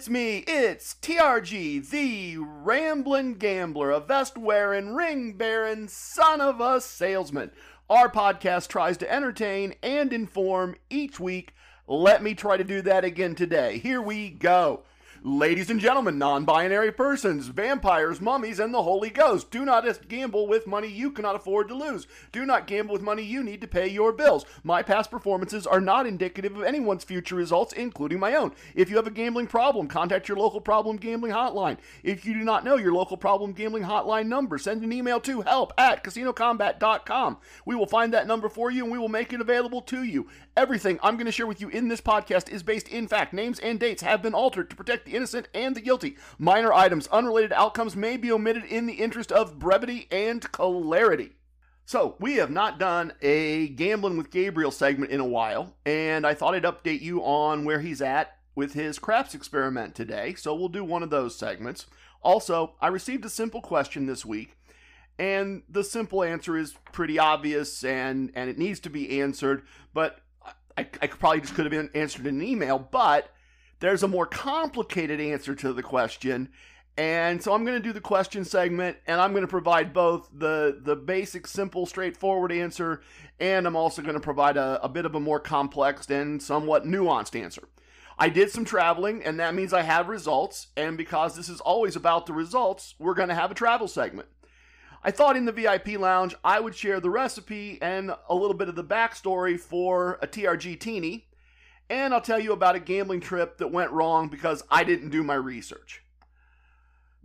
It's me, it's TRG, the ramblin' gambler, a vest wearing, ring bearing son of a salesman. Our podcast tries to entertain and inform each week. Let me try to do that again today. Here we go. Ladies and gentlemen, non binary persons, vampires, mummies, and the Holy Ghost, do not gamble with money you cannot afford to lose. Do not gamble with money you need to pay your bills. My past performances are not indicative of anyone's future results, including my own. If you have a gambling problem, contact your local problem gambling hotline. If you do not know your local problem gambling hotline number, send an email to help at casinocombat.com. We will find that number for you and we will make it available to you. Everything I'm going to share with you in this podcast is based in fact. Names and dates have been altered to protect the innocent and the guilty. Minor items, unrelated outcomes may be omitted in the interest of brevity and clarity. So, we have not done a Gambling with Gabriel segment in a while, and I thought I'd update you on where he's at with his craps experiment today. So, we'll do one of those segments. Also, I received a simple question this week, and the simple answer is pretty obvious and, and it needs to be answered, but I, I probably just could have been answered in an email, but there's a more complicated answer to the question. And so I'm going to do the question segment and I'm going to provide both the, the basic, simple, straightforward answer, and I'm also going to provide a, a bit of a more complex and somewhat nuanced answer. I did some traveling, and that means I have results. And because this is always about the results, we're going to have a travel segment. I thought in the VIP lounge I would share the recipe and a little bit of the backstory for a TRG Teeny, and I'll tell you about a gambling trip that went wrong because I didn't do my research.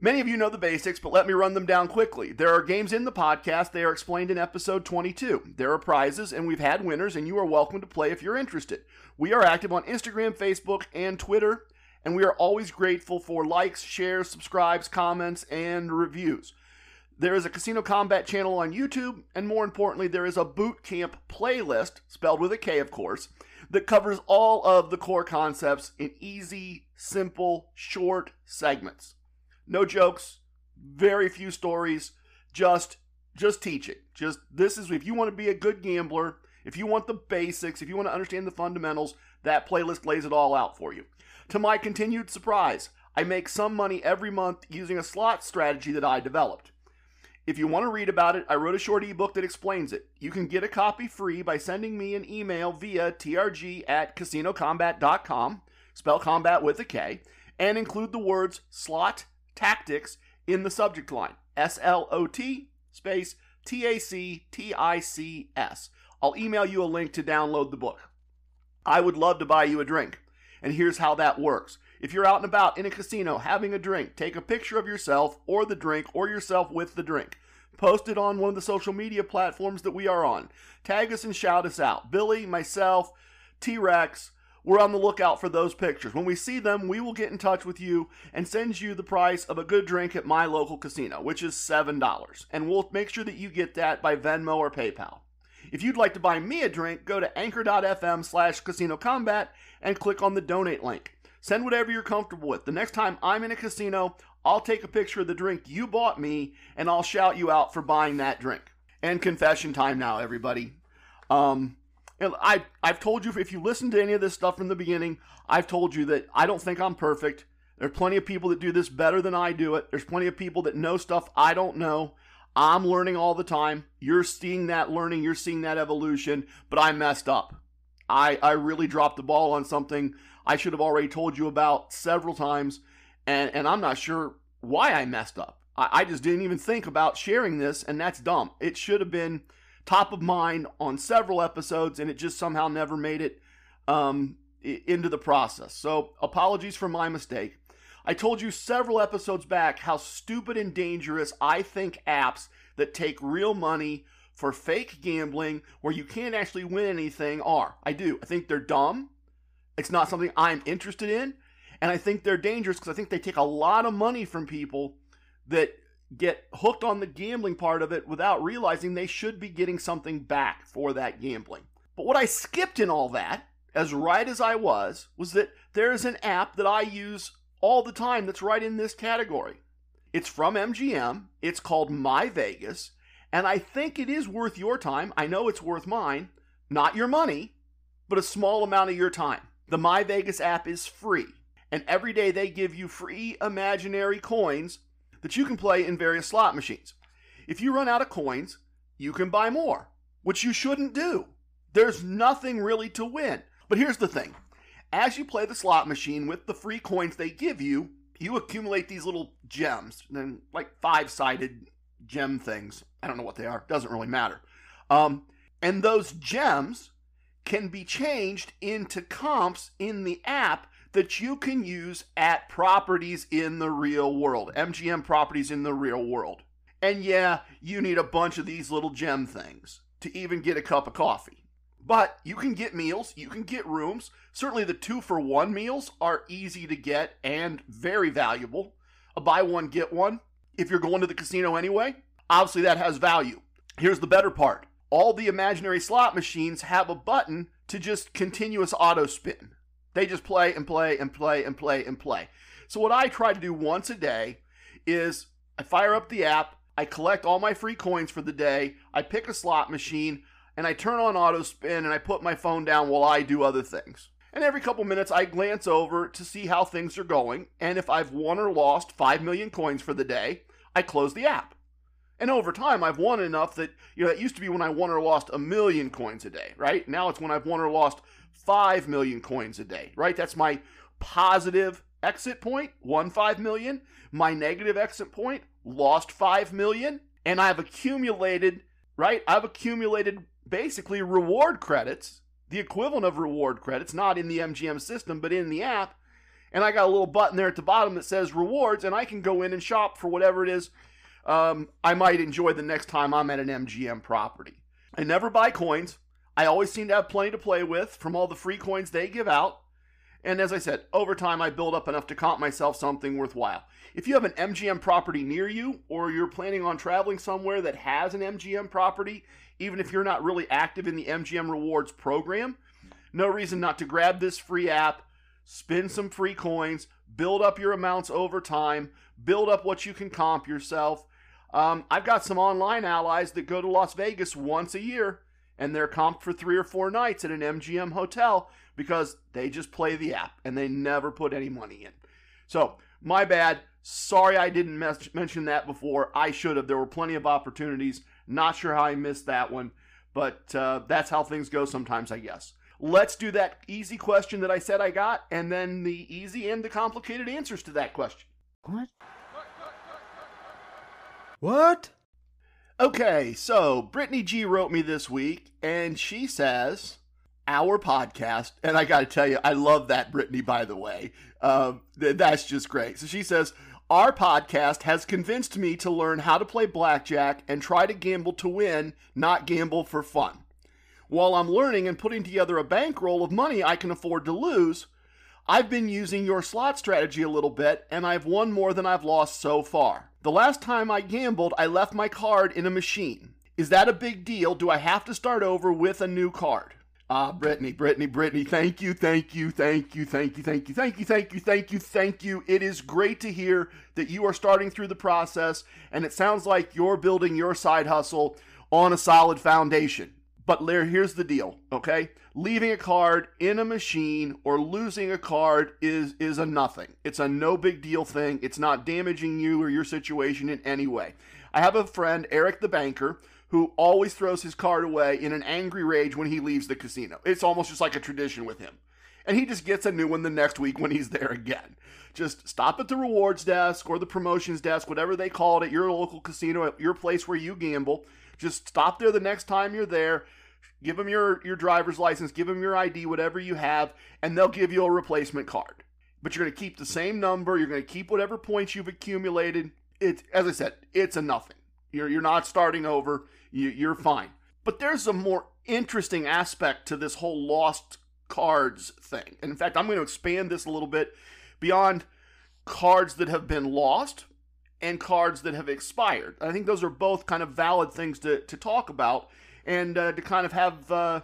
Many of you know the basics, but let me run them down quickly. There are games in the podcast, they are explained in episode 22. There are prizes, and we've had winners, and you are welcome to play if you're interested. We are active on Instagram, Facebook, and Twitter, and we are always grateful for likes, shares, subscribes, comments, and reviews. There is a Casino Combat channel on YouTube, and more importantly, there is a boot camp playlist, spelled with a K, of course, that covers all of the core concepts in easy, simple, short segments. No jokes, very few stories, just just teaching. Just this is if you want to be a good gambler, if you want the basics, if you want to understand the fundamentals, that playlist lays it all out for you. To my continued surprise, I make some money every month using a slot strategy that I developed. If you want to read about it, I wrote a short ebook that explains it. You can get a copy free by sending me an email via trg at casinocombat.com, spell combat with a K, and include the words slot tactics in the subject line. S L O T space T A C T I C S. I'll email you a link to download the book. I would love to buy you a drink. And here's how that works. If you're out and about in a casino having a drink, take a picture of yourself or the drink or yourself with the drink. Post it on one of the social media platforms that we are on. Tag us and shout us out. Billy, myself, T Rex, we're on the lookout for those pictures. When we see them, we will get in touch with you and send you the price of a good drink at my local casino, which is $7. And we'll make sure that you get that by Venmo or PayPal. If you'd like to buy me a drink, go to anchor.fm slash casino combat and click on the donate link. Send whatever you're comfortable with. The next time I'm in a casino, I'll take a picture of the drink you bought me and I'll shout you out for buying that drink. And confession time now, everybody. Um, and I, I've told you, if you listen to any of this stuff from the beginning, I've told you that I don't think I'm perfect. There are plenty of people that do this better than I do it. There's plenty of people that know stuff I don't know. I'm learning all the time. You're seeing that learning, you're seeing that evolution, but I messed up. I, I really dropped the ball on something I should have already told you about several times, and, and I'm not sure why I messed up. I, I just didn't even think about sharing this, and that's dumb. It should have been top of mind on several episodes, and it just somehow never made it um, into the process. So, apologies for my mistake. I told you several episodes back how stupid and dangerous I think apps that take real money for fake gambling where you can't actually win anything are. I do. I think they're dumb. It's not something I'm interested in. And I think they're dangerous because I think they take a lot of money from people that get hooked on the gambling part of it without realizing they should be getting something back for that gambling. But what I skipped in all that, as right as I was, was that there is an app that I use all the time that's right in this category. It's from MGM, it's called My Vegas, and I think it is worth your time. I know it's worth mine, not your money, but a small amount of your time. The My Vegas app is free, and every day they give you free imaginary coins that you can play in various slot machines. If you run out of coins, you can buy more, which you shouldn't do. There's nothing really to win. But here's the thing as you play the slot machine with the free coins they give you, you accumulate these little gems, then like five sided gem things. I don't know what they are, doesn't really matter. Um, and those gems can be changed into comps in the app that you can use at properties in the real world, MGM properties in the real world. And yeah, you need a bunch of these little gem things to even get a cup of coffee. But you can get meals, you can get rooms. Certainly, the two for one meals are easy to get and very valuable. A buy one, get one. If you're going to the casino anyway, obviously that has value. Here's the better part all the imaginary slot machines have a button to just continuous auto spin. They just play and play and play and play and play. So, what I try to do once a day is I fire up the app, I collect all my free coins for the day, I pick a slot machine, and I turn on auto spin and I put my phone down while I do other things. And every couple minutes, I glance over to see how things are going. And if I've won or lost 5 million coins for the day, I close the app. And over time, I've won enough that, you know, it used to be when I won or lost a million coins a day, right? Now it's when I've won or lost 5 million coins a day, right? That's my positive exit point, won 5 million. My negative exit point, lost 5 million. And I've accumulated, right? I've accumulated basically reward credits, the equivalent of reward credits, not in the MGM system, but in the app. And I got a little button there at the bottom that says rewards, and I can go in and shop for whatever it is um, I might enjoy the next time I'm at an MGM property. I never buy coins. I always seem to have plenty to play with from all the free coins they give out. And as I said, over time I build up enough to comp myself something worthwhile. If you have an MGM property near you, or you're planning on traveling somewhere that has an MGM property, even if you're not really active in the MGM Rewards program, no reason not to grab this free app, spend some free coins, build up your amounts over time, build up what you can comp yourself. Um, I've got some online allies that go to Las Vegas once a year and they're comped for three or four nights at an MGM hotel because they just play the app and they never put any money in. So, my bad. Sorry I didn't mes- mention that before. I should have. There were plenty of opportunities. Not sure how I missed that one, but uh, that's how things go sometimes, I guess. Let's do that easy question that I said I got, and then the easy and the complicated answers to that question. What? What? Okay, so Brittany G wrote me this week, and she says, Our podcast, and I got to tell you, I love that, Brittany, by the way. Um, th- that's just great. So she says, Our podcast has convinced me to learn how to play blackjack and try to gamble to win, not gamble for fun. While I'm learning and putting together a bankroll of money I can afford to lose, I've been using your slot strategy a little bit, and I've won more than I've lost so far. The last time I gambled, I left my card in a machine. Is that a big deal? Do I have to start over with a new card? Ah, Brittany, Brittany, Brittany, thank you, thank you, thank you, thank you, thank you, thank you, thank you, thank you, thank you. It is great to hear that you are starting through the process, and it sounds like you're building your side hustle on a solid foundation. But here's the deal, okay? Leaving a card in a machine or losing a card is is a nothing. It's a no big deal thing. It's not damaging you or your situation in any way. I have a friend, Eric the banker, who always throws his card away in an angry rage when he leaves the casino. It's almost just like a tradition with him. And he just gets a new one the next week when he's there again. Just stop at the rewards desk or the promotions desk, whatever they call it at your local casino, at your place where you gamble. Just stop there the next time you're there. Give them your, your driver's license, give them your ID, whatever you have, and they'll give you a replacement card. But you're going to keep the same number. You're going to keep whatever points you've accumulated. It, as I said, it's a nothing. You're, you're not starting over. You, you're fine. But there's a more interesting aspect to this whole lost cards thing. And in fact, I'm going to expand this a little bit beyond cards that have been lost and cards that have expired. I think those are both kind of valid things to, to talk about and uh, to kind of have uh,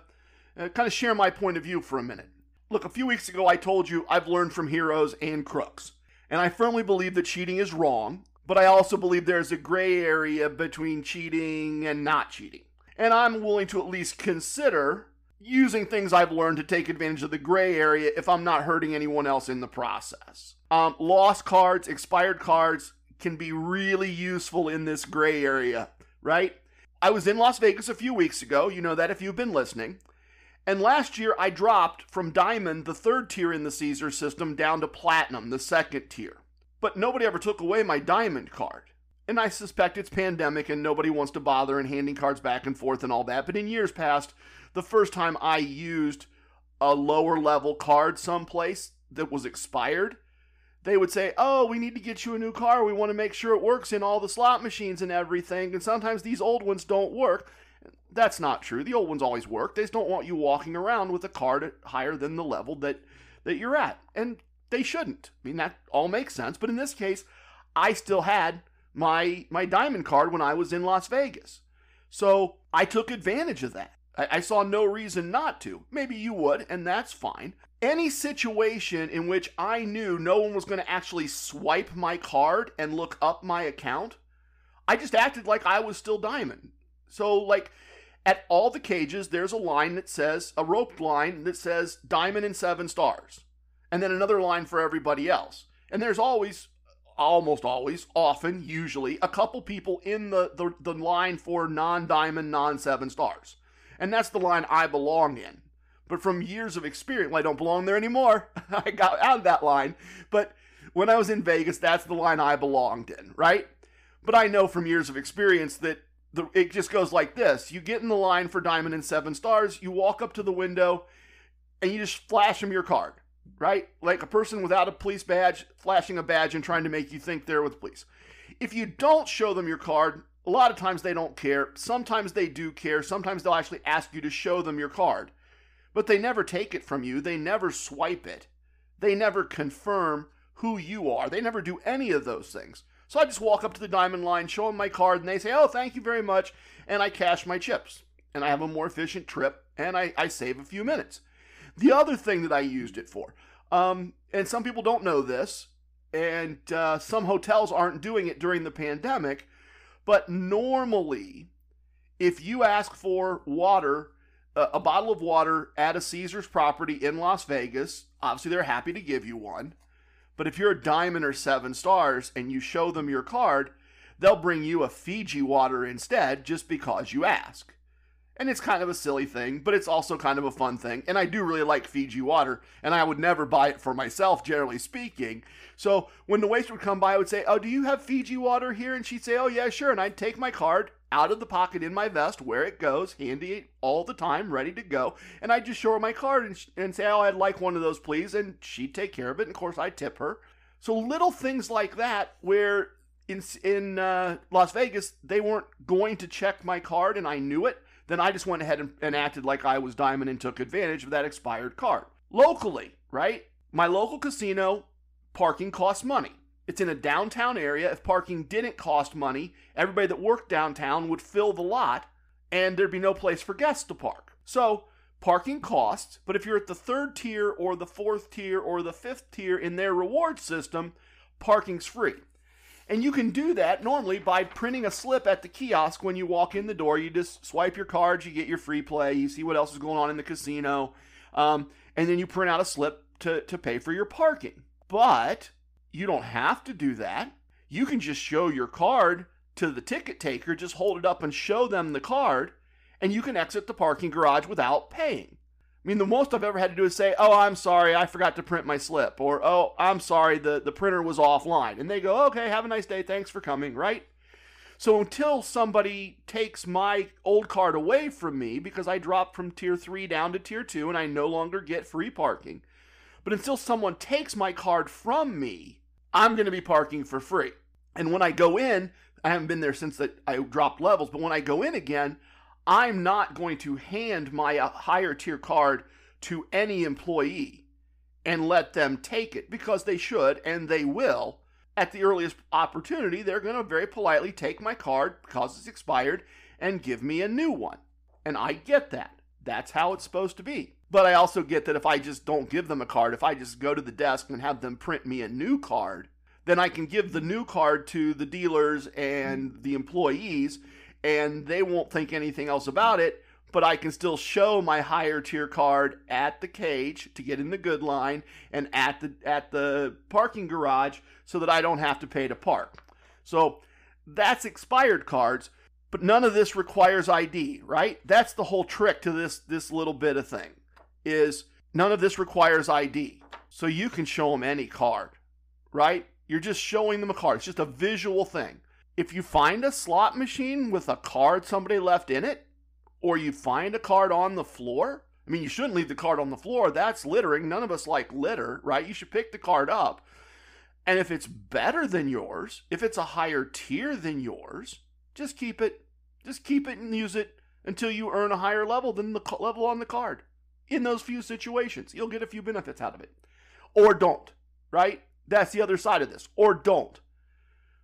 uh, kind of share my point of view for a minute. Look, a few weeks ago I told you I've learned from heroes and crooks, and I firmly believe that cheating is wrong, but I also believe there's a gray area between cheating and not cheating. And I'm willing to at least consider using things I've learned to take advantage of the gray area if I'm not hurting anyone else in the process. Um, lost cards, expired cards can be really useful in this gray area, right? I was in Las Vegas a few weeks ago. You know that if you've been listening. And last year I dropped from Diamond, the third tier in the Caesar system, down to Platinum, the second tier. But nobody ever took away my Diamond card. And I suspect it's pandemic and nobody wants to bother in handing cards back and forth and all that. But in years past, the first time I used a lower level card someplace that was expired, they would say, Oh, we need to get you a new car. We want to make sure it works in all the slot machines and everything. And sometimes these old ones don't work. That's not true. The old ones always work. They just don't want you walking around with a card higher than the level that, that you're at. And they shouldn't. I mean, that all makes sense. But in this case, I still had my my diamond card when I was in Las Vegas. So I took advantage of that. I, I saw no reason not to. Maybe you would, and that's fine. Any situation in which I knew no one was going to actually swipe my card and look up my account, I just acted like I was still diamond. So, like, at all the cages, there's a line that says, a roped line that says diamond and seven stars. And then another line for everybody else. And there's always, almost always, often, usually, a couple people in the, the, the line for non diamond, non seven stars and that's the line I belong in. But from years of experience, well, I don't belong there anymore. I got out of that line. But when I was in Vegas, that's the line I belonged in, right? But I know from years of experience that the, it just goes like this. You get in the line for Diamond and Seven Stars, you walk up to the window, and you just flash them your card, right? Like a person without a police badge flashing a badge and trying to make you think they're with police. If you don't show them your card, a lot of times they don't care. Sometimes they do care. Sometimes they'll actually ask you to show them your card. But they never take it from you. They never swipe it. They never confirm who you are. They never do any of those things. So I just walk up to the diamond line, show them my card, and they say, Oh, thank you very much. And I cash my chips. And I have a more efficient trip, and I, I save a few minutes. The other thing that I used it for, um, and some people don't know this, and uh, some hotels aren't doing it during the pandemic, but normally, if you ask for water, uh, a bottle of water at a Caesar's property in Las Vegas, obviously they're happy to give you one. But if you're a diamond or seven stars and you show them your card, they'll bring you a Fiji water instead just because you ask. And it's kind of a silly thing, but it's also kind of a fun thing. And I do really like Fiji water, and I would never buy it for myself, generally speaking. So when the waiter would come by, I would say, Oh, do you have Fiji water here? And she'd say, Oh, yeah, sure. And I'd take my card out of the pocket in my vest where it goes, handy all the time, ready to go. And I'd just show her my card and, and say, Oh, I'd like one of those, please. And she'd take care of it. And of course, I'd tip her. So little things like that where in, in uh, Las Vegas, they weren't going to check my card and I knew it then I just went ahead and, and acted like I was Diamond and took advantage of that expired card. Locally, right? My local casino parking costs money. It's in a downtown area. If parking didn't cost money, everybody that worked downtown would fill the lot and there'd be no place for guests to park. So, parking costs, but if you're at the third tier or the fourth tier or the fifth tier in their reward system, parking's free. And you can do that normally by printing a slip at the kiosk when you walk in the door. You just swipe your cards, you get your free play, you see what else is going on in the casino, um, and then you print out a slip to, to pay for your parking. But you don't have to do that. You can just show your card to the ticket taker, just hold it up and show them the card, and you can exit the parking garage without paying. I mean, the most I've ever had to do is say, "Oh, I'm sorry, I forgot to print my slip," or "Oh, I'm sorry, the the printer was offline," and they go, "Okay, have a nice day, thanks for coming." Right? So until somebody takes my old card away from me because I dropped from tier three down to tier two and I no longer get free parking, but until someone takes my card from me, I'm going to be parking for free. And when I go in, I haven't been there since that I dropped levels, but when I go in again, I'm not going to hand my uh, higher tier card to any employee and let them take it because they should and they will. At the earliest opportunity, they're going to very politely take my card because it's expired and give me a new one. And I get that. That's how it's supposed to be. But I also get that if I just don't give them a card, if I just go to the desk and have them print me a new card, then I can give the new card to the dealers and the employees and they won't think anything else about it. But I can still show my higher tier card at the cage to get in the good line and at the at the parking garage so that I don't have to pay to park. So that's expired cards, but none of this requires ID, right? That's the whole trick to this this little bit of thing. Is none of this requires ID. So you can show them any card, right? You're just showing them a card. It's just a visual thing if you find a slot machine with a card somebody left in it, or you find a card on the floor, I mean, you shouldn't leave the card on the floor. That's littering. None of us like litter, right? You should pick the card up. And if it's better than yours, if it's a higher tier than yours, just keep it. Just keep it and use it until you earn a higher level than the level on the card. In those few situations, you'll get a few benefits out of it. Or don't, right? That's the other side of this. Or don't.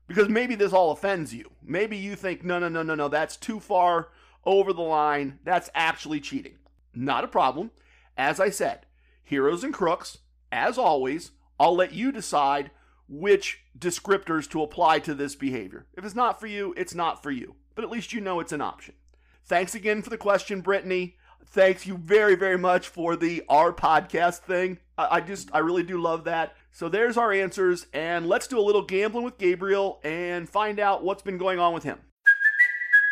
Because maybe this all offends you. Maybe you think, no, no, no, no, no, that's too far over the line. That's actually cheating. Not a problem. As I said, heroes and crooks, as always, I'll let you decide which descriptors to apply to this behavior. If it's not for you, it's not for you. But at least you know it's an option. Thanks again for the question, Brittany. Thanks you very, very much for the our podcast thing. I, I just, I really do love that. So there's our answers, and let's do a little gambling with Gabriel and find out what's been going on with him.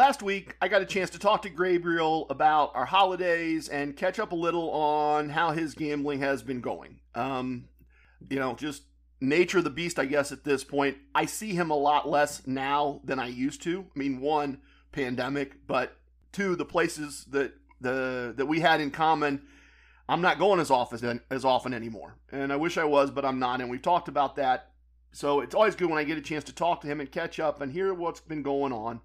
Last week I got a chance to talk to Gabriel about our holidays and catch up a little on how his gambling has been going. Um, you know, just nature of the beast, I guess, at this point. I see him a lot less now than I used to. I mean, one, pandemic, but two, the places that the that we had in common. I'm not going as often as often anymore, and I wish I was, but I'm not. And we've talked about that, so it's always good when I get a chance to talk to him and catch up and hear what's been going on.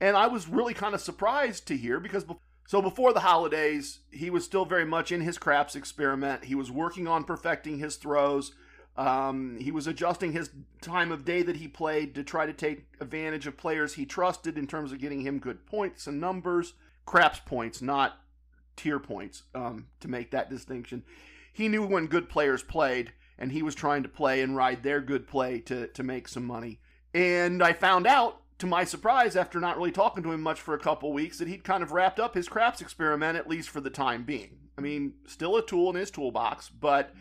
And I was really kind of surprised to hear because be- so before the holidays, he was still very much in his craps experiment. He was working on perfecting his throws. Um, he was adjusting his time of day that he played to try to take advantage of players he trusted in terms of getting him good points and numbers. Craps points, not tier points, um, to make that distinction. He knew when good players played, and he was trying to play and ride their good play to, to make some money. And I found out to my surprise, after not really talking to him much for a couple weeks, that he'd kind of wrapped up his craps experiment, at least for the time being. I mean, still a tool in his toolbox, but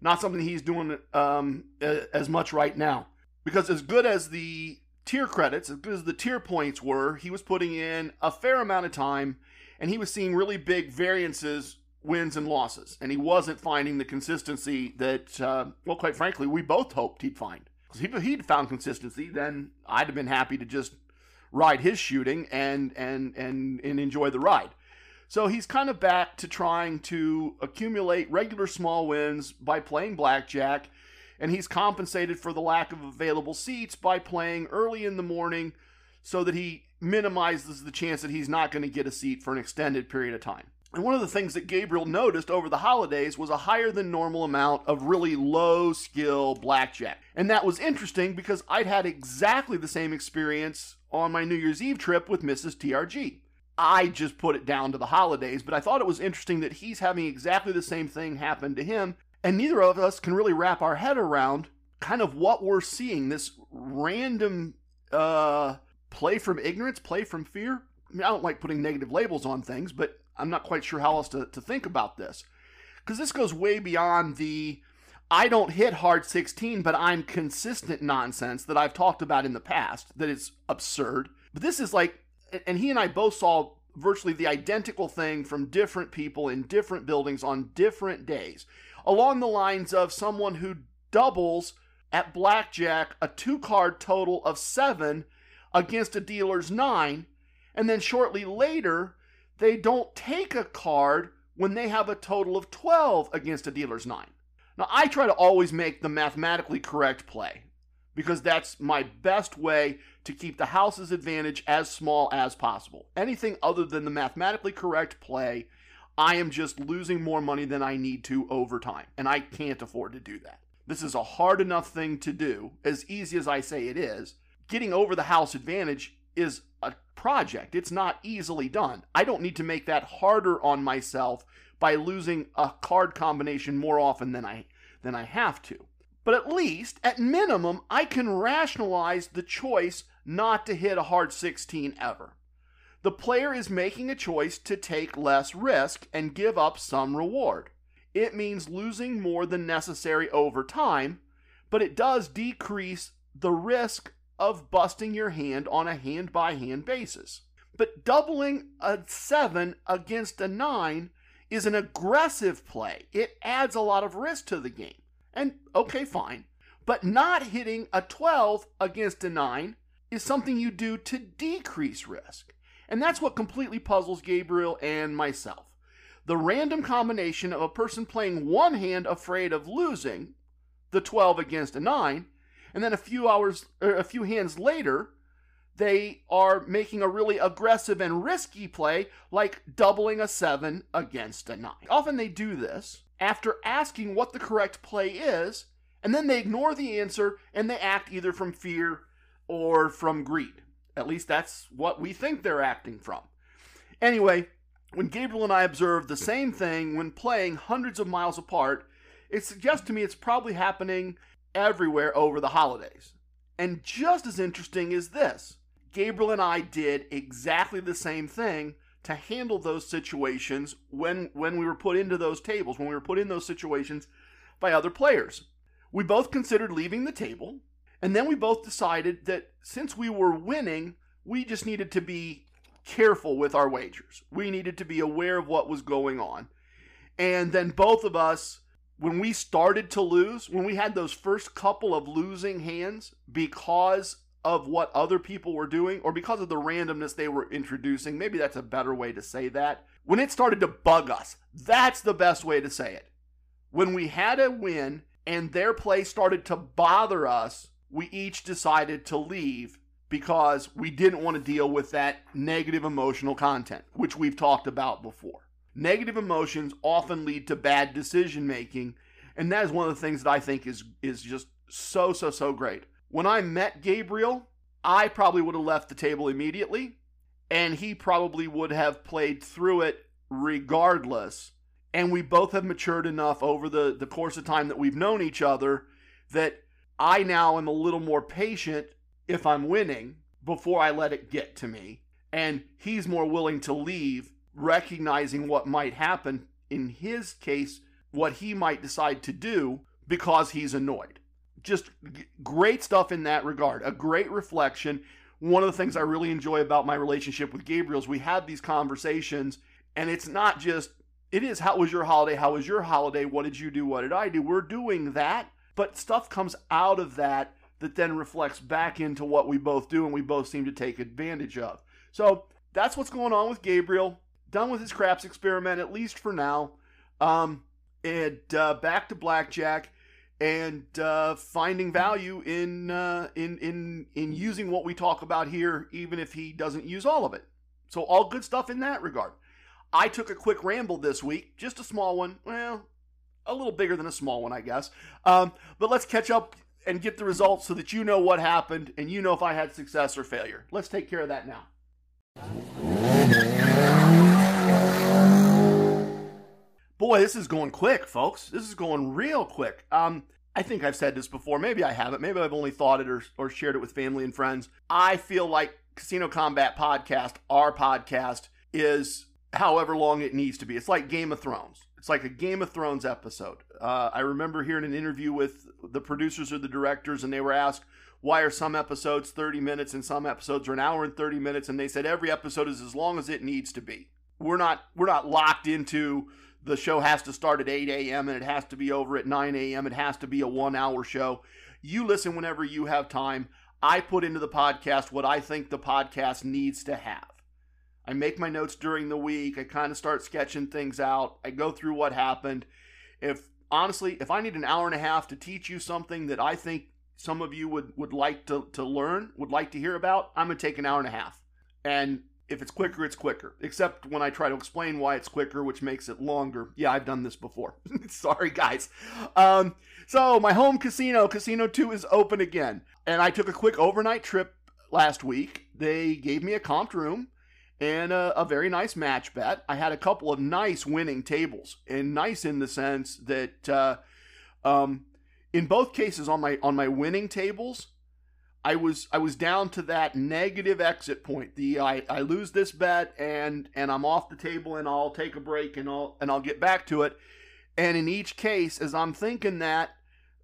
not something he's doing um, as much right now. Because as good as the tier credits, as good as the tier points were, he was putting in a fair amount of time, and he was seeing really big variances, wins and losses, and he wasn't finding the consistency that, uh, well, quite frankly, we both hoped he'd find. Because if he'd found consistency, then I'd have been happy to just ride his shooting and and and and enjoy the ride. So he's kind of back to trying to accumulate regular small wins by playing blackjack and he's compensated for the lack of available seats by playing early in the morning so that he minimizes the chance that he's not going to get a seat for an extended period of time. And one of the things that Gabriel noticed over the holidays was a higher than normal amount of really low skill blackjack. And that was interesting because I'd had exactly the same experience on my New Year's Eve trip with Mrs. TRG. I just put it down to the holidays, but I thought it was interesting that he's having exactly the same thing happen to him, and neither of us can really wrap our head around kind of what we're seeing this random uh, play from ignorance, play from fear. I, mean, I don't like putting negative labels on things, but I'm not quite sure how else to, to think about this. Because this goes way beyond the I don't hit hard 16, but I'm consistent nonsense that I've talked about in the past, that it's absurd. But this is like, and he and I both saw virtually the identical thing from different people in different buildings on different days, along the lines of someone who doubles at blackjack a two card total of seven against a dealer's nine, and then shortly later, they don't take a card when they have a total of 12 against a dealer's nine. Now, I try to always make the mathematically correct play because that's my best way to keep the house's advantage as small as possible. Anything other than the mathematically correct play, I am just losing more money than I need to over time, and I can't afford to do that. This is a hard enough thing to do, as easy as I say it is. Getting over the house advantage is a project. It's not easily done. I don't need to make that harder on myself by losing a card combination more often than I than I have to. But at least, at minimum, I can rationalize the choice not to hit a hard 16 ever. The player is making a choice to take less risk and give up some reward. It means losing more than necessary over time, but it does decrease the risk of busting your hand on a hand by hand basis. But doubling a 7 against a 9 is an aggressive play. It adds a lot of risk to the game. And okay, fine. But not hitting a 12 against a 9 is something you do to decrease risk. And that's what completely puzzles Gabriel and myself. The random combination of a person playing one hand afraid of losing, the 12 against a 9, and then a few hours, er, a few hands later, they are making a really aggressive and risky play, like doubling a 7 against a 9. Often they do this after asking what the correct play is, and then they ignore the answer and they act either from fear or from greed. At least that's what we think they're acting from. Anyway, when Gabriel and I observed the same thing when playing hundreds of miles apart, it suggests to me it's probably happening everywhere over the holidays. And just as interesting is this Gabriel and I did exactly the same thing to handle those situations when when we were put into those tables, when we were put in those situations by other players. We both considered leaving the table, and then we both decided that since we were winning, we just needed to be careful with our wagers. We needed to be aware of what was going on. And then both of us when we started to lose, when we had those first couple of losing hands because of what other people were doing or because of the randomness they were introducing. Maybe that's a better way to say that. When it started to bug us, that's the best way to say it. When we had a win and their play started to bother us, we each decided to leave because we didn't want to deal with that negative emotional content, which we've talked about before. Negative emotions often lead to bad decision making, and that is one of the things that I think is is just so so so great when I met Gabriel, I probably would have left the table immediately, and he probably would have played through it regardless. And we both have matured enough over the, the course of time that we've known each other that I now am a little more patient if I'm winning before I let it get to me. And he's more willing to leave, recognizing what might happen in his case, what he might decide to do because he's annoyed just great stuff in that regard. A great reflection. One of the things I really enjoy about my relationship with Gabriel is we have these conversations, and it's not just, it is, how was your holiday? How was your holiday? What did you do? What did I do? We're doing that, but stuff comes out of that that then reflects back into what we both do and we both seem to take advantage of. So that's what's going on with Gabriel. Done with his craps experiment, at least for now. Um, and uh, back to blackjack and uh, finding value in uh, in in in using what we talk about here, even if he doesn't use all of it. So all good stuff in that regard. I took a quick ramble this week, just a small one. Well, a little bigger than a small one, I guess. Um, but let's catch up and get the results so that you know what happened and you know if I had success or failure. Let's take care of that now. Boy, this is going quick, folks. This is going real quick. Um, I think I've said this before. Maybe I haven't. Maybe I've only thought it or, or shared it with family and friends. I feel like Casino Combat Podcast, our podcast, is however long it needs to be. It's like Game of Thrones. It's like a Game of Thrones episode. Uh, I remember hearing an interview with the producers or the directors, and they were asked, why are some episodes 30 minutes and some episodes are an hour and 30 minutes? And they said every episode is as long as it needs to be. We're not we're not locked into the show has to start at 8 a.m. and it has to be over at 9 a.m. It has to be a one hour show. You listen whenever you have time. I put into the podcast what I think the podcast needs to have. I make my notes during the week. I kind of start sketching things out. I go through what happened. If honestly, if I need an hour and a half to teach you something that I think some of you would, would like to, to learn, would like to hear about, I'm going to take an hour and a half. And if it's quicker, it's quicker. Except when I try to explain why it's quicker, which makes it longer. Yeah, I've done this before. Sorry, guys. Um, so, my home casino, Casino 2, is open again. And I took a quick overnight trip last week. They gave me a comped room and a, a, very nice match bet. I had a couple of nice winning tables, and nice in the sense that uh, um, in both cases on my on my winning tables, I was I was down to that negative exit point. The I, I lose this bet and and I'm off the table and I'll take a break and I'll and I'll get back to it. And in each case, as I'm thinking that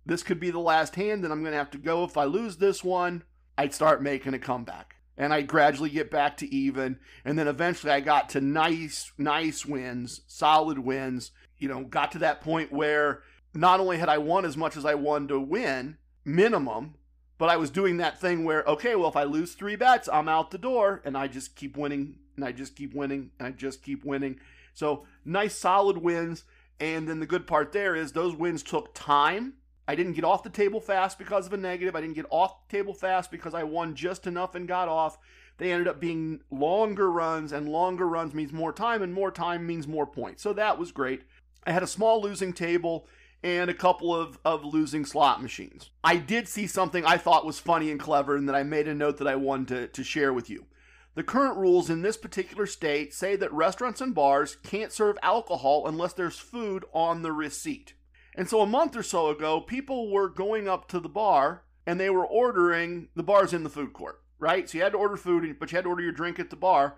this could be the last hand and I'm going to have to go if I lose this one, I'd start making a comeback. And I'd gradually get back to even. And then eventually I got to nice, nice wins, solid wins. You know, got to that point where not only had I won as much as I won to win, minimum, but I was doing that thing where, okay, well, if I lose three bets, I'm out the door, and I just keep winning, and I just keep winning, and I just keep winning. So nice, solid wins. And then the good part there is those wins took time. I didn't get off the table fast because of a negative. I didn't get off the table fast because I won just enough and got off. They ended up being longer runs, and longer runs means more time, and more time means more points. So that was great. I had a small losing table and a couple of, of losing slot machines. I did see something I thought was funny and clever and that I made a note that I wanted to, to share with you. The current rules in this particular state say that restaurants and bars can't serve alcohol unless there's food on the receipt. And so a month or so ago, people were going up to the bar and they were ordering the bars in the food court, right? So you had to order food, but you had to order your drink at the bar.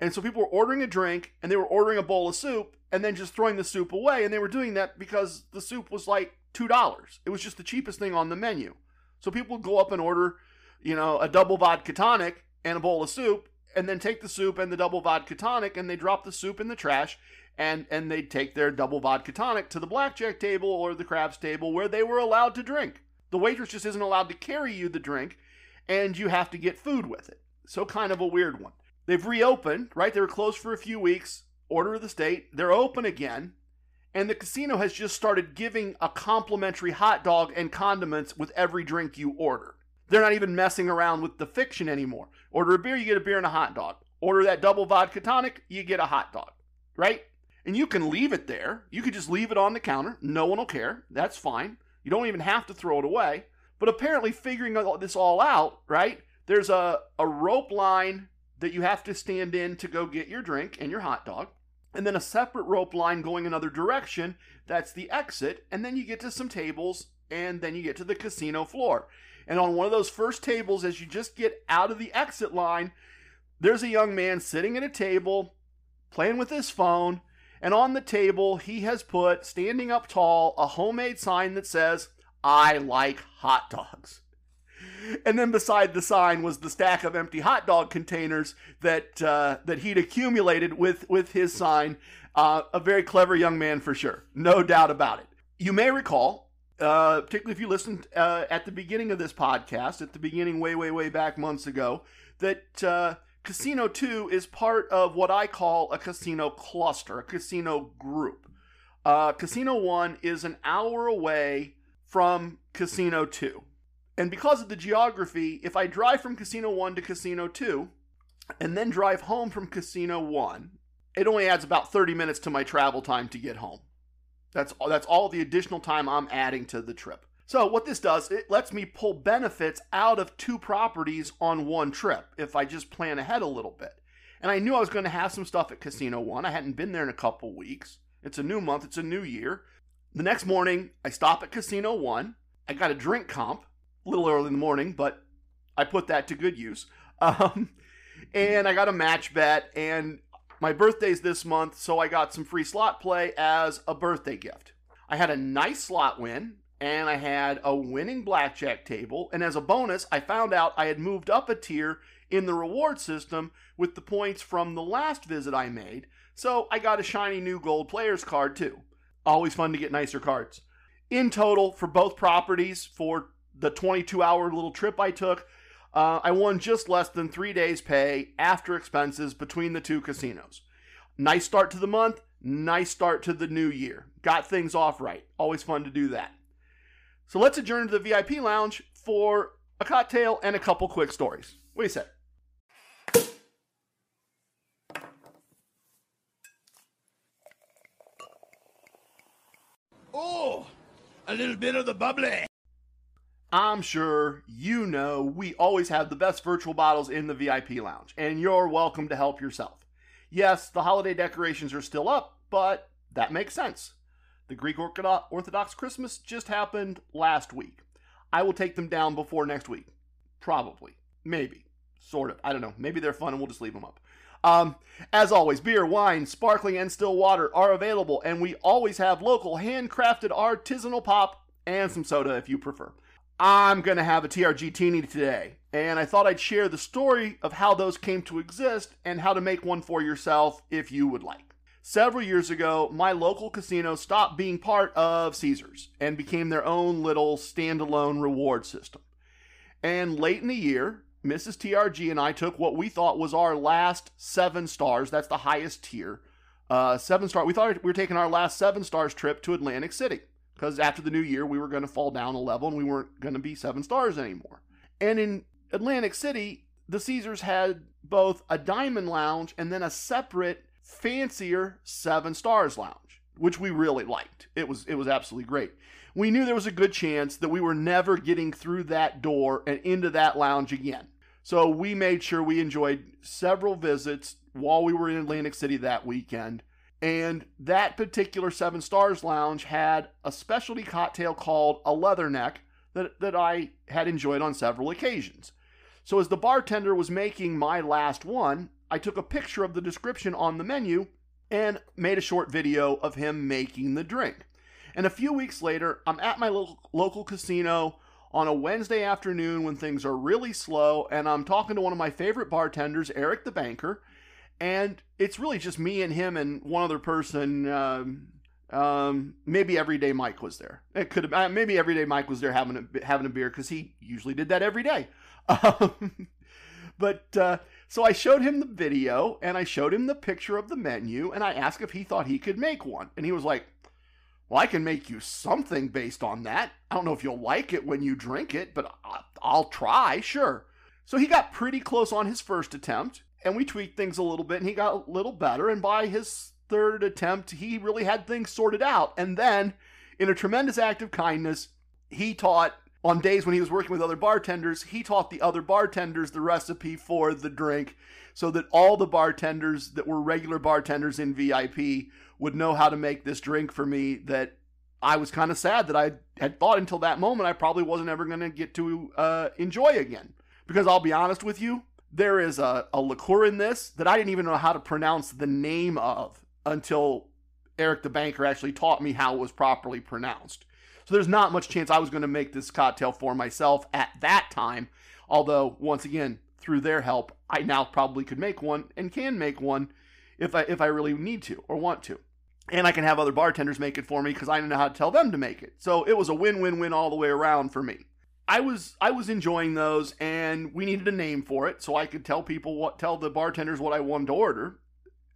And so people were ordering a drink and they were ordering a bowl of soup and then just throwing the soup away. And they were doing that because the soup was like $2. It was just the cheapest thing on the menu. So people would go up and order, you know, a double vodka tonic and a bowl of soup and then take the soup and the double vodka tonic and they drop the soup in the trash and and they'd take their double vodka tonic to the blackjack table or the craps table where they were allowed to drink. The waitress just isn't allowed to carry you the drink and you have to get food with it. So kind of a weird one. They've reopened, right? They were closed for a few weeks. Order of the state. They're open again. And the casino has just started giving a complimentary hot dog and condiments with every drink you order. They're not even messing around with the fiction anymore. Order a beer, you get a beer and a hot dog. Order that double vodka tonic, you get a hot dog, right? And you can leave it there. You could just leave it on the counter. No one will care. That's fine. You don't even have to throw it away. But apparently, figuring this all out, right? There's a, a rope line that you have to stand in to go get your drink and your hot dog. And then a separate rope line going another direction. That's the exit. And then you get to some tables and then you get to the casino floor. And on one of those first tables, as you just get out of the exit line, there's a young man sitting at a table playing with his phone. And on the table, he has put, standing up tall, a homemade sign that says, I like hot dogs and then beside the sign was the stack of empty hot dog containers that uh, that he'd accumulated with with his sign. Uh, a very clever young man for sure, no doubt about it. You may recall, uh, particularly if you listened uh, at the beginning of this podcast, at the beginning, way, way, way back months ago, that uh, Casino 2 is part of what I call a casino cluster, a casino group. Uh, casino 1 is an hour away from Casino 2. And because of the geography, if I drive from Casino 1 to Casino 2 and then drive home from Casino 1, it only adds about 30 minutes to my travel time to get home. That's that's all the additional time I'm adding to the trip. So what this does, it lets me pull benefits out of two properties on one trip if I just plan ahead a little bit. And I knew I was going to have some stuff at Casino 1. I hadn't been there in a couple weeks. It's a new month, it's a new year. The next morning, I stop at Casino 1. I got a drink comp, a little early in the morning, but I put that to good use. Um, and I got a match bet, and my birthday's this month, so I got some free slot play as a birthday gift. I had a nice slot win, and I had a winning blackjack table, and as a bonus, I found out I had moved up a tier in the reward system with the points from the last visit I made, so I got a shiny new gold player's card too. Always fun to get nicer cards. In total, for both properties, for the 22 hour little trip I took, uh, I won just less than three days' pay after expenses between the two casinos. Nice start to the month, nice start to the new year. Got things off right. Always fun to do that. So let's adjourn to the VIP lounge for a cocktail and a couple quick stories. What do you say? Oh, a little bit of the bubbly. I'm sure you know we always have the best virtual bottles in the VIP lounge, and you're welcome to help yourself. Yes, the holiday decorations are still up, but that makes sense. The Greek Orthodox Christmas just happened last week. I will take them down before next week. Probably. Maybe. Sort of. I don't know. Maybe they're fun and we'll just leave them up. Um, as always, beer, wine, sparkling, and still water are available, and we always have local handcrafted artisanal pop and some soda if you prefer. I'm going to have a TRG Teeny today, and I thought I'd share the story of how those came to exist and how to make one for yourself if you would like. Several years ago, my local casino stopped being part of Caesars and became their own little standalone reward system. And late in the year, Mrs. TRG and I took what we thought was our last seven stars. That's the highest tier. Uh, seven star. We thought we were taking our last seven stars trip to Atlantic City because after the new year we were going to fall down a level and we weren't going to be seven stars anymore. And in Atlantic City, the Caesars had both a diamond lounge and then a separate, fancier seven stars lounge, which we really liked. It was it was absolutely great we knew there was a good chance that we were never getting through that door and into that lounge again. So we made sure we enjoyed several visits while we were in Atlantic City that weekend. And that particular Seven Stars Lounge had a specialty cocktail called a Leatherneck that, that I had enjoyed on several occasions. So as the bartender was making my last one, I took a picture of the description on the menu and made a short video of him making the drink. And a few weeks later, I'm at my local, local casino on a Wednesday afternoon when things are really slow, and I'm talking to one of my favorite bartenders, Eric the Banker, and it's really just me and him and one other person. Um, um, maybe Everyday Mike was there. It could have uh, maybe Everyday Mike was there having a having a beer because he usually did that every day. Um, but uh, so I showed him the video and I showed him the picture of the menu and I asked if he thought he could make one, and he was like, well, I can make you something based on that. I don't know if you'll like it when you drink it, but I'll try, sure. So he got pretty close on his first attempt, and we tweaked things a little bit, and he got a little better. And by his third attempt, he really had things sorted out. And then, in a tremendous act of kindness, he taught, on days when he was working with other bartenders, he taught the other bartenders the recipe for the drink so that all the bartenders that were regular bartenders in VIP would know how to make this drink for me that I was kind of sad that I had thought until that moment I probably wasn't ever going to get to uh, enjoy again. Because I'll be honest with you, there is a, a liqueur in this that I didn't even know how to pronounce the name of until Eric the banker actually taught me how it was properly pronounced. So there's not much chance I was going to make this cocktail for myself at that time. Although, once again, through their help, I now probably could make one and can make one if I if I really need to or want to and I can have other bartenders make it for me because I didn't know how to tell them to make it. So it was a win-win-win all the way around for me. I was I was enjoying those, and we needed a name for it, so I could tell people what tell the bartenders what I wanted to order.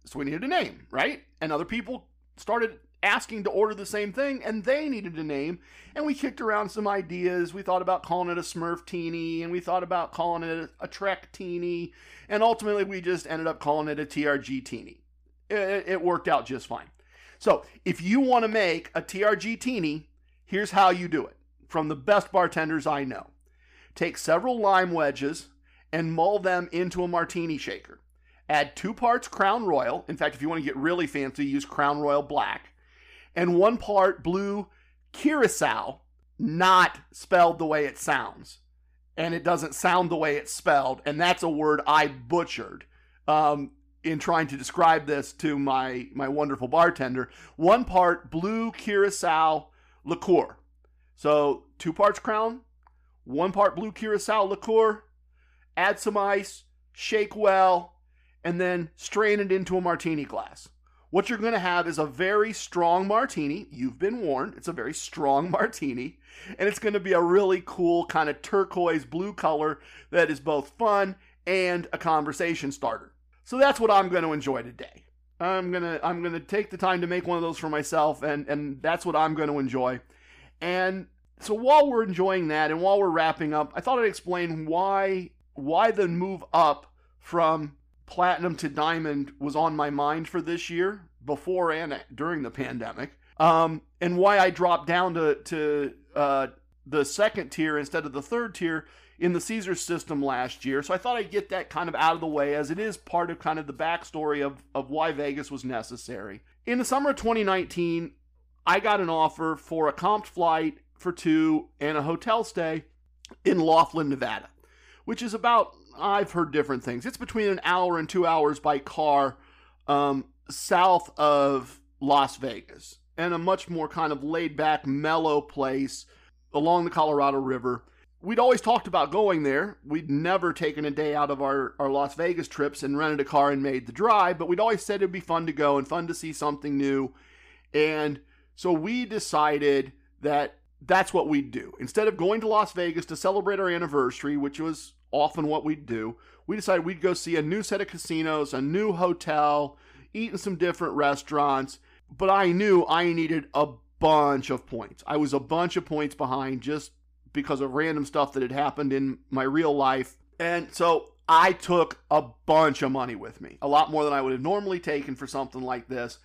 So we needed a name, right? And other people started asking to order the same thing, and they needed a name. And we kicked around some ideas. We thought about calling it a Smurf Teeny, and we thought about calling it a, a Trek Teeny, and ultimately we just ended up calling it a TRG Teeny. It, it worked out just fine. So if you want to make a TRG Teeny, here's how you do it from the best bartenders I know. Take several lime wedges and mull them into a martini shaker. Add two parts Crown Royal. In fact, if you want to get really fancy, use Crown Royal Black. And one part blue Curacao, not spelled the way it sounds. And it doesn't sound the way it's spelled. And that's a word I butchered um, in trying to describe this to my, my wonderful bartender. One part blue Curacao liqueur. So two parts Crown, one part blue Curacao liqueur. Add some ice, shake well, and then strain it into a martini glass. What you're going to have is a very strong martini. You've been warned. It's a very strong martini. And it's going to be a really cool kind of turquoise blue color that is both fun and a conversation starter. So that's what I'm going to enjoy today. I'm going to I'm going to take the time to make one of those for myself and and that's what I'm going to enjoy. And so while we're enjoying that and while we're wrapping up, I thought I'd explain why why the move up from platinum to diamond was on my mind for this year, before and during the pandemic, um, and why I dropped down to to uh, the second tier instead of the third tier in the Caesar system last year. So I thought I'd get that kind of out of the way, as it is part of kind of the backstory of of why Vegas was necessary. In the summer of 2019, I got an offer for a comped flight for two and a hotel stay in Laughlin, Nevada, which is about I've heard different things. It's between an hour and two hours by car um, south of Las Vegas and a much more kind of laid back, mellow place along the Colorado River. We'd always talked about going there. We'd never taken a day out of our, our Las Vegas trips and rented a car and made the drive, but we'd always said it'd be fun to go and fun to see something new. And so we decided that that's what we'd do. Instead of going to Las Vegas to celebrate our anniversary, which was often what we'd do, we decided we'd go see a new set of casinos, a new hotel, eat in some different restaurants. But I knew I needed a bunch of points. I was a bunch of points behind just because of random stuff that had happened in my real life. And so I took a bunch of money with me, a lot more than I would have normally taken for something like this.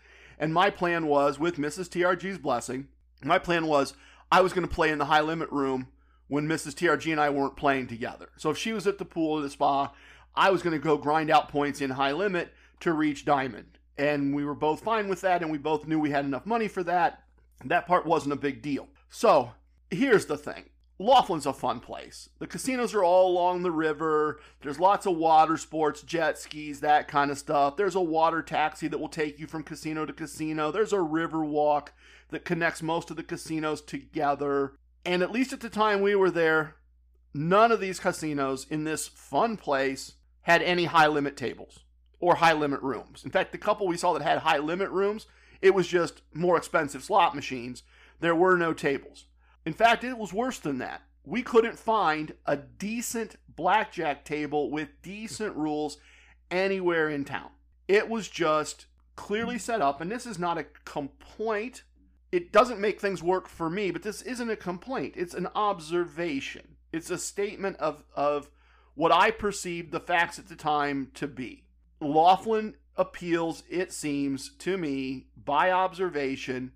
And my plan was, with Mrs. TRG's blessing, my plan was I was going to play in the high limit room when Mrs. TRG and I weren't playing together. So if she was at the pool or the spa, I was going to go grind out points in high limit to reach diamond. And we were both fine with that, and we both knew we had enough money for that. That part wasn't a big deal. So here's the thing Laughlin's a fun place. The casinos are all along the river. There's lots of water sports, jet skis, that kind of stuff. There's a water taxi that will take you from casino to casino. There's a river walk that connects most of the casinos together. And at least at the time we were there, none of these casinos in this fun place had any high limit tables or high limit rooms. In fact, the couple we saw that had high limit rooms, it was just more expensive slot machines. There were no tables. In fact, it was worse than that. We couldn't find a decent blackjack table with decent rules anywhere in town. It was just clearly set up, and this is not a complaint it doesn't make things work for me, but this isn't a complaint. It's an observation. It's a statement of, of what I perceived the facts at the time to be. Laughlin appeals, it seems to me, by observation,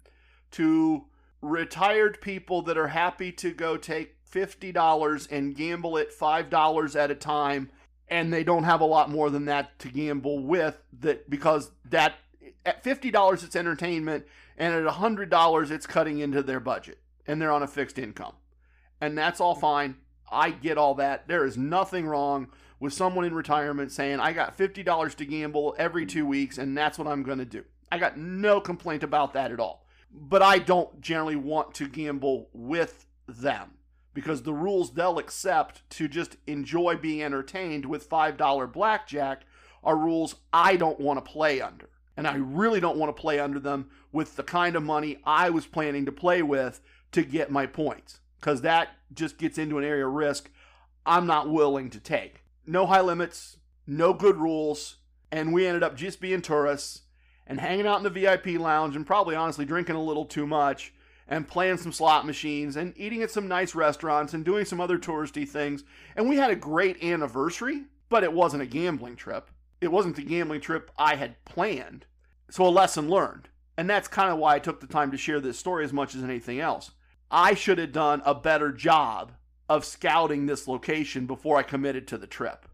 to retired people that are happy to go take $50 and gamble it $5 at a time and they don't have a lot more than that to gamble with that because that at $50 it's entertainment and at $100 it's cutting into their budget and they're on a fixed income. And that's all fine. I get all that. There is nothing wrong with someone in retirement saying i got $50 to gamble every two weeks and that's what i'm going to do. I got no complaint about that at all but i don't generally want to gamble with them because the rules they'll accept to just enjoy being entertained with $5 blackjack are rules i don't want to play under and I really don't want to play under them with the kind of money I was planning to play with to get my points because that just gets into an area of risk I'm not willing to take. No high limits, no good rules, and we ended up just being tourists. And hanging out in the VIP lounge and probably honestly drinking a little too much and playing some slot machines and eating at some nice restaurants and doing some other touristy things. And we had a great anniversary, but it wasn't a gambling trip. It wasn't the gambling trip I had planned. So a lesson learned. And that's kind of why I took the time to share this story as much as anything else. I should have done a better job of scouting this location before I committed to the trip.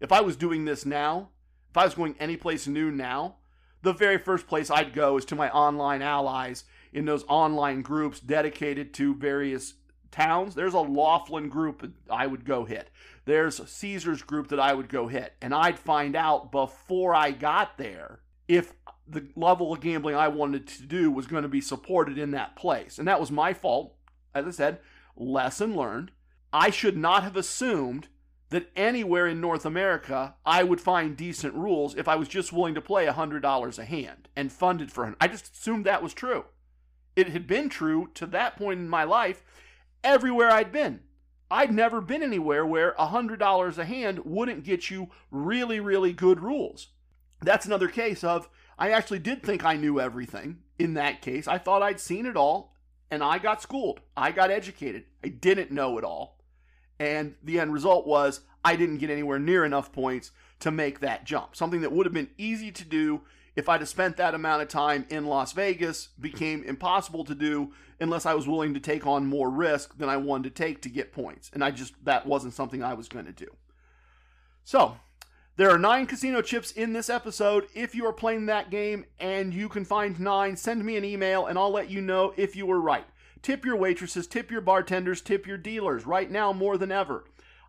If I was doing this now, if I was going any place new now, the very first place I'd go is to my online allies in those online groups dedicated to various towns. There's a Laughlin group I would go hit. There's Caesars group that I would go hit. And I'd find out before I got there if the level of gambling I wanted to do was going to be supported in that place. And that was my fault. As I said, lesson learned. I should not have assumed that anywhere in North America I would find decent rules if I was just willing to play $100 a hand and funded for it. I just assumed that was true. It had been true to that point in my life everywhere I'd been. I'd never been anywhere where $100 a hand wouldn't get you really, really good rules. That's another case of I actually did think I knew everything in that case. I thought I'd seen it all, and I got schooled. I got educated. I didn't know it all. And the end result was I didn't get anywhere near enough points to make that jump. Something that would have been easy to do if I'd have spent that amount of time in Las Vegas became impossible to do unless I was willing to take on more risk than I wanted to take to get points. And I just, that wasn't something I was going to do. So, there are nine casino chips in this episode. If you are playing that game and you can find nine, send me an email and I'll let you know if you were right. Tip your waitresses, tip your bartenders, tip your dealers. Right now, more than ever.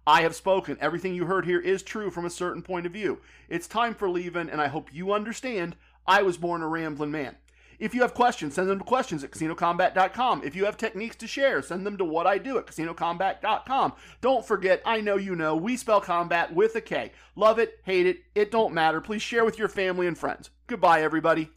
I have spoken. Everything you heard here is true from a certain point of view. It's time for leaving, and I hope you understand I was born a rambling man. If you have questions, send them to questions at casinokombat.com. If you have techniques to share, send them to what I do at casinokombat.com. Don't forget, I know you know, we spell combat with a K. Love it, hate it, it don't matter. Please share with your family and friends. Goodbye, everybody.